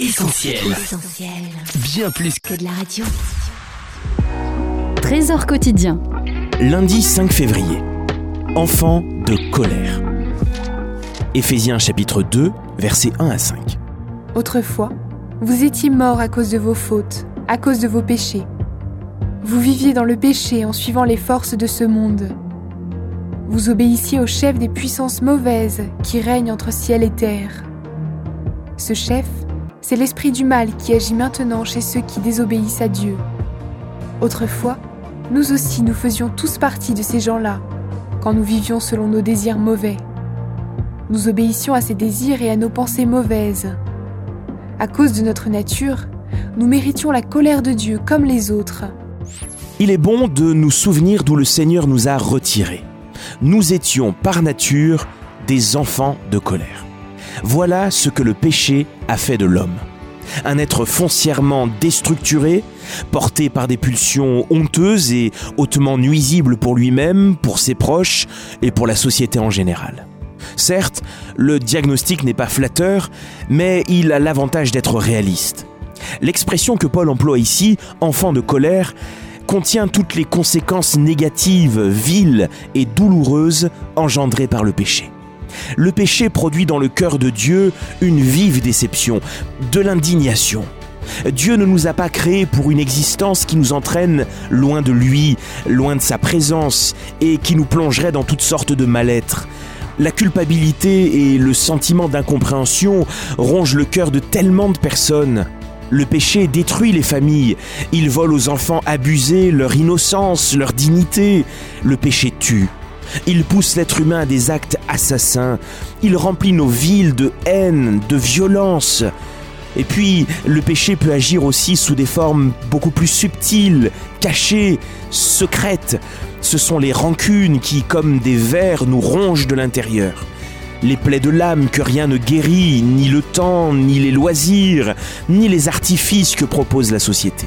Essentiel. Bien plus que de la radio. Trésor quotidien. Lundi 5 février. Enfant de colère. Éphésiens chapitre 2, versets 1 à 5. Autrefois, vous étiez morts à cause de vos fautes, à cause de vos péchés. Vous viviez dans le péché en suivant les forces de ce monde. Vous obéissiez au chef des puissances mauvaises qui règnent entre ciel et terre. Ce chef, c'est l'esprit du mal qui agit maintenant chez ceux qui désobéissent à Dieu. Autrefois, nous aussi nous faisions tous partie de ces gens-là, quand nous vivions selon nos désirs mauvais. Nous obéissions à ces désirs et à nos pensées mauvaises. À cause de notre nature, nous méritions la colère de Dieu comme les autres. Il est bon de nous souvenir d'où le Seigneur nous a retirés. Nous étions par nature des enfants de colère. Voilà ce que le péché a fait de l'homme. Un être foncièrement déstructuré, porté par des pulsions honteuses et hautement nuisibles pour lui-même, pour ses proches et pour la société en général. Certes, le diagnostic n'est pas flatteur, mais il a l'avantage d'être réaliste. L'expression que Paul emploie ici, enfant de colère, contient toutes les conséquences négatives, viles et douloureuses engendrées par le péché. Le péché produit dans le cœur de Dieu une vive déception, de l'indignation. Dieu ne nous a pas créés pour une existence qui nous entraîne loin de lui, loin de sa présence, et qui nous plongerait dans toutes sortes de mal-être. La culpabilité et le sentiment d'incompréhension rongent le cœur de tellement de personnes. Le péché détruit les familles, il vole aux enfants abusés leur innocence, leur dignité. Le péché tue. Il pousse l'être humain à des actes assassins. Il remplit nos villes de haine, de violence. Et puis, le péché peut agir aussi sous des formes beaucoup plus subtiles, cachées, secrètes. Ce sont les rancunes qui, comme des vers, nous rongent de l'intérieur. Les plaies de l'âme que rien ne guérit, ni le temps, ni les loisirs, ni les artifices que propose la société.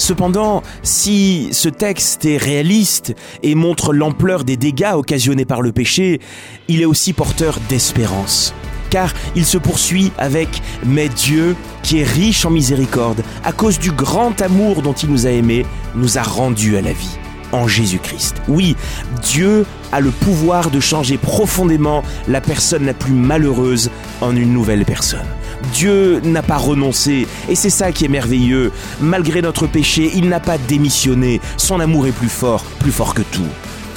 Cependant, si ce texte est réaliste et montre l'ampleur des dégâts occasionnés par le péché, il est aussi porteur d'espérance. Car il se poursuit avec ⁇ Mais Dieu, qui est riche en miséricorde, à cause du grand amour dont il nous a aimés, nous a rendus à la vie en Jésus-Christ. Oui, Dieu a le pouvoir de changer profondément la personne la plus malheureuse en une nouvelle personne. Dieu n'a pas renoncé, et c'est ça qui est merveilleux. Malgré notre péché, il n'a pas démissionné. Son amour est plus fort, plus fort que tout.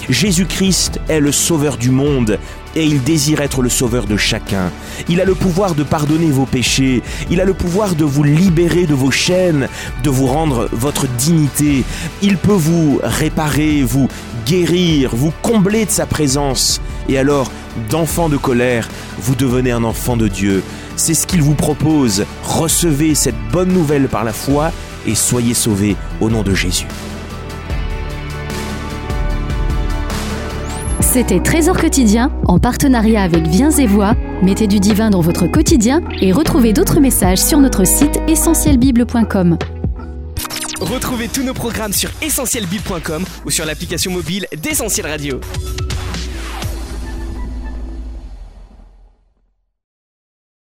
Jésus-Christ est le sauveur du monde et il désire être le sauveur de chacun. Il a le pouvoir de pardonner vos péchés, il a le pouvoir de vous libérer de vos chaînes, de vous rendre votre dignité. Il peut vous réparer, vous guérir, vous combler de sa présence. Et alors, d'enfant de colère, vous devenez un enfant de Dieu. C'est ce qu'il vous propose. Recevez cette bonne nouvelle par la foi et soyez sauvés au nom de Jésus. C'était Trésor quotidien en partenariat avec Viens et Voix. Mettez du divin dans votre quotidien et retrouvez d'autres messages sur notre site essentielbible.com. Retrouvez tous nos programmes sur essentielbible.com ou sur l'application mobile d'Essentiel Radio.